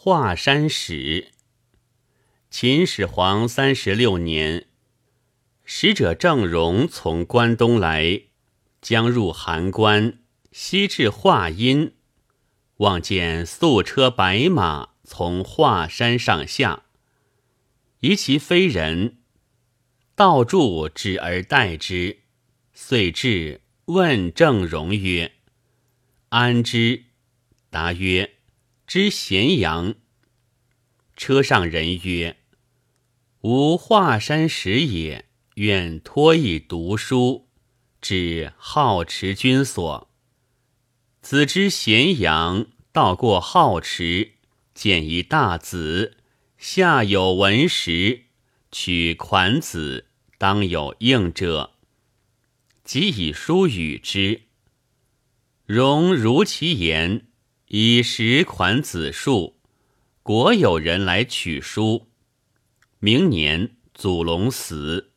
华山史。秦始皇三十六年，使者郑荣从关东来，将入函关，西至华阴，望见素车白马从华山上下，疑其非人，道助止而待之，遂至问郑荣曰：“安之？”答曰：“知咸阳。”车上人曰：“吾华山时也，愿托意读书，至好池君所。子知咸阳，到过好池，见一大子，下有文石，取款子，当有应者。即以书与之，容如其言。”以十款子数，果有人来取书。明年祖龙死，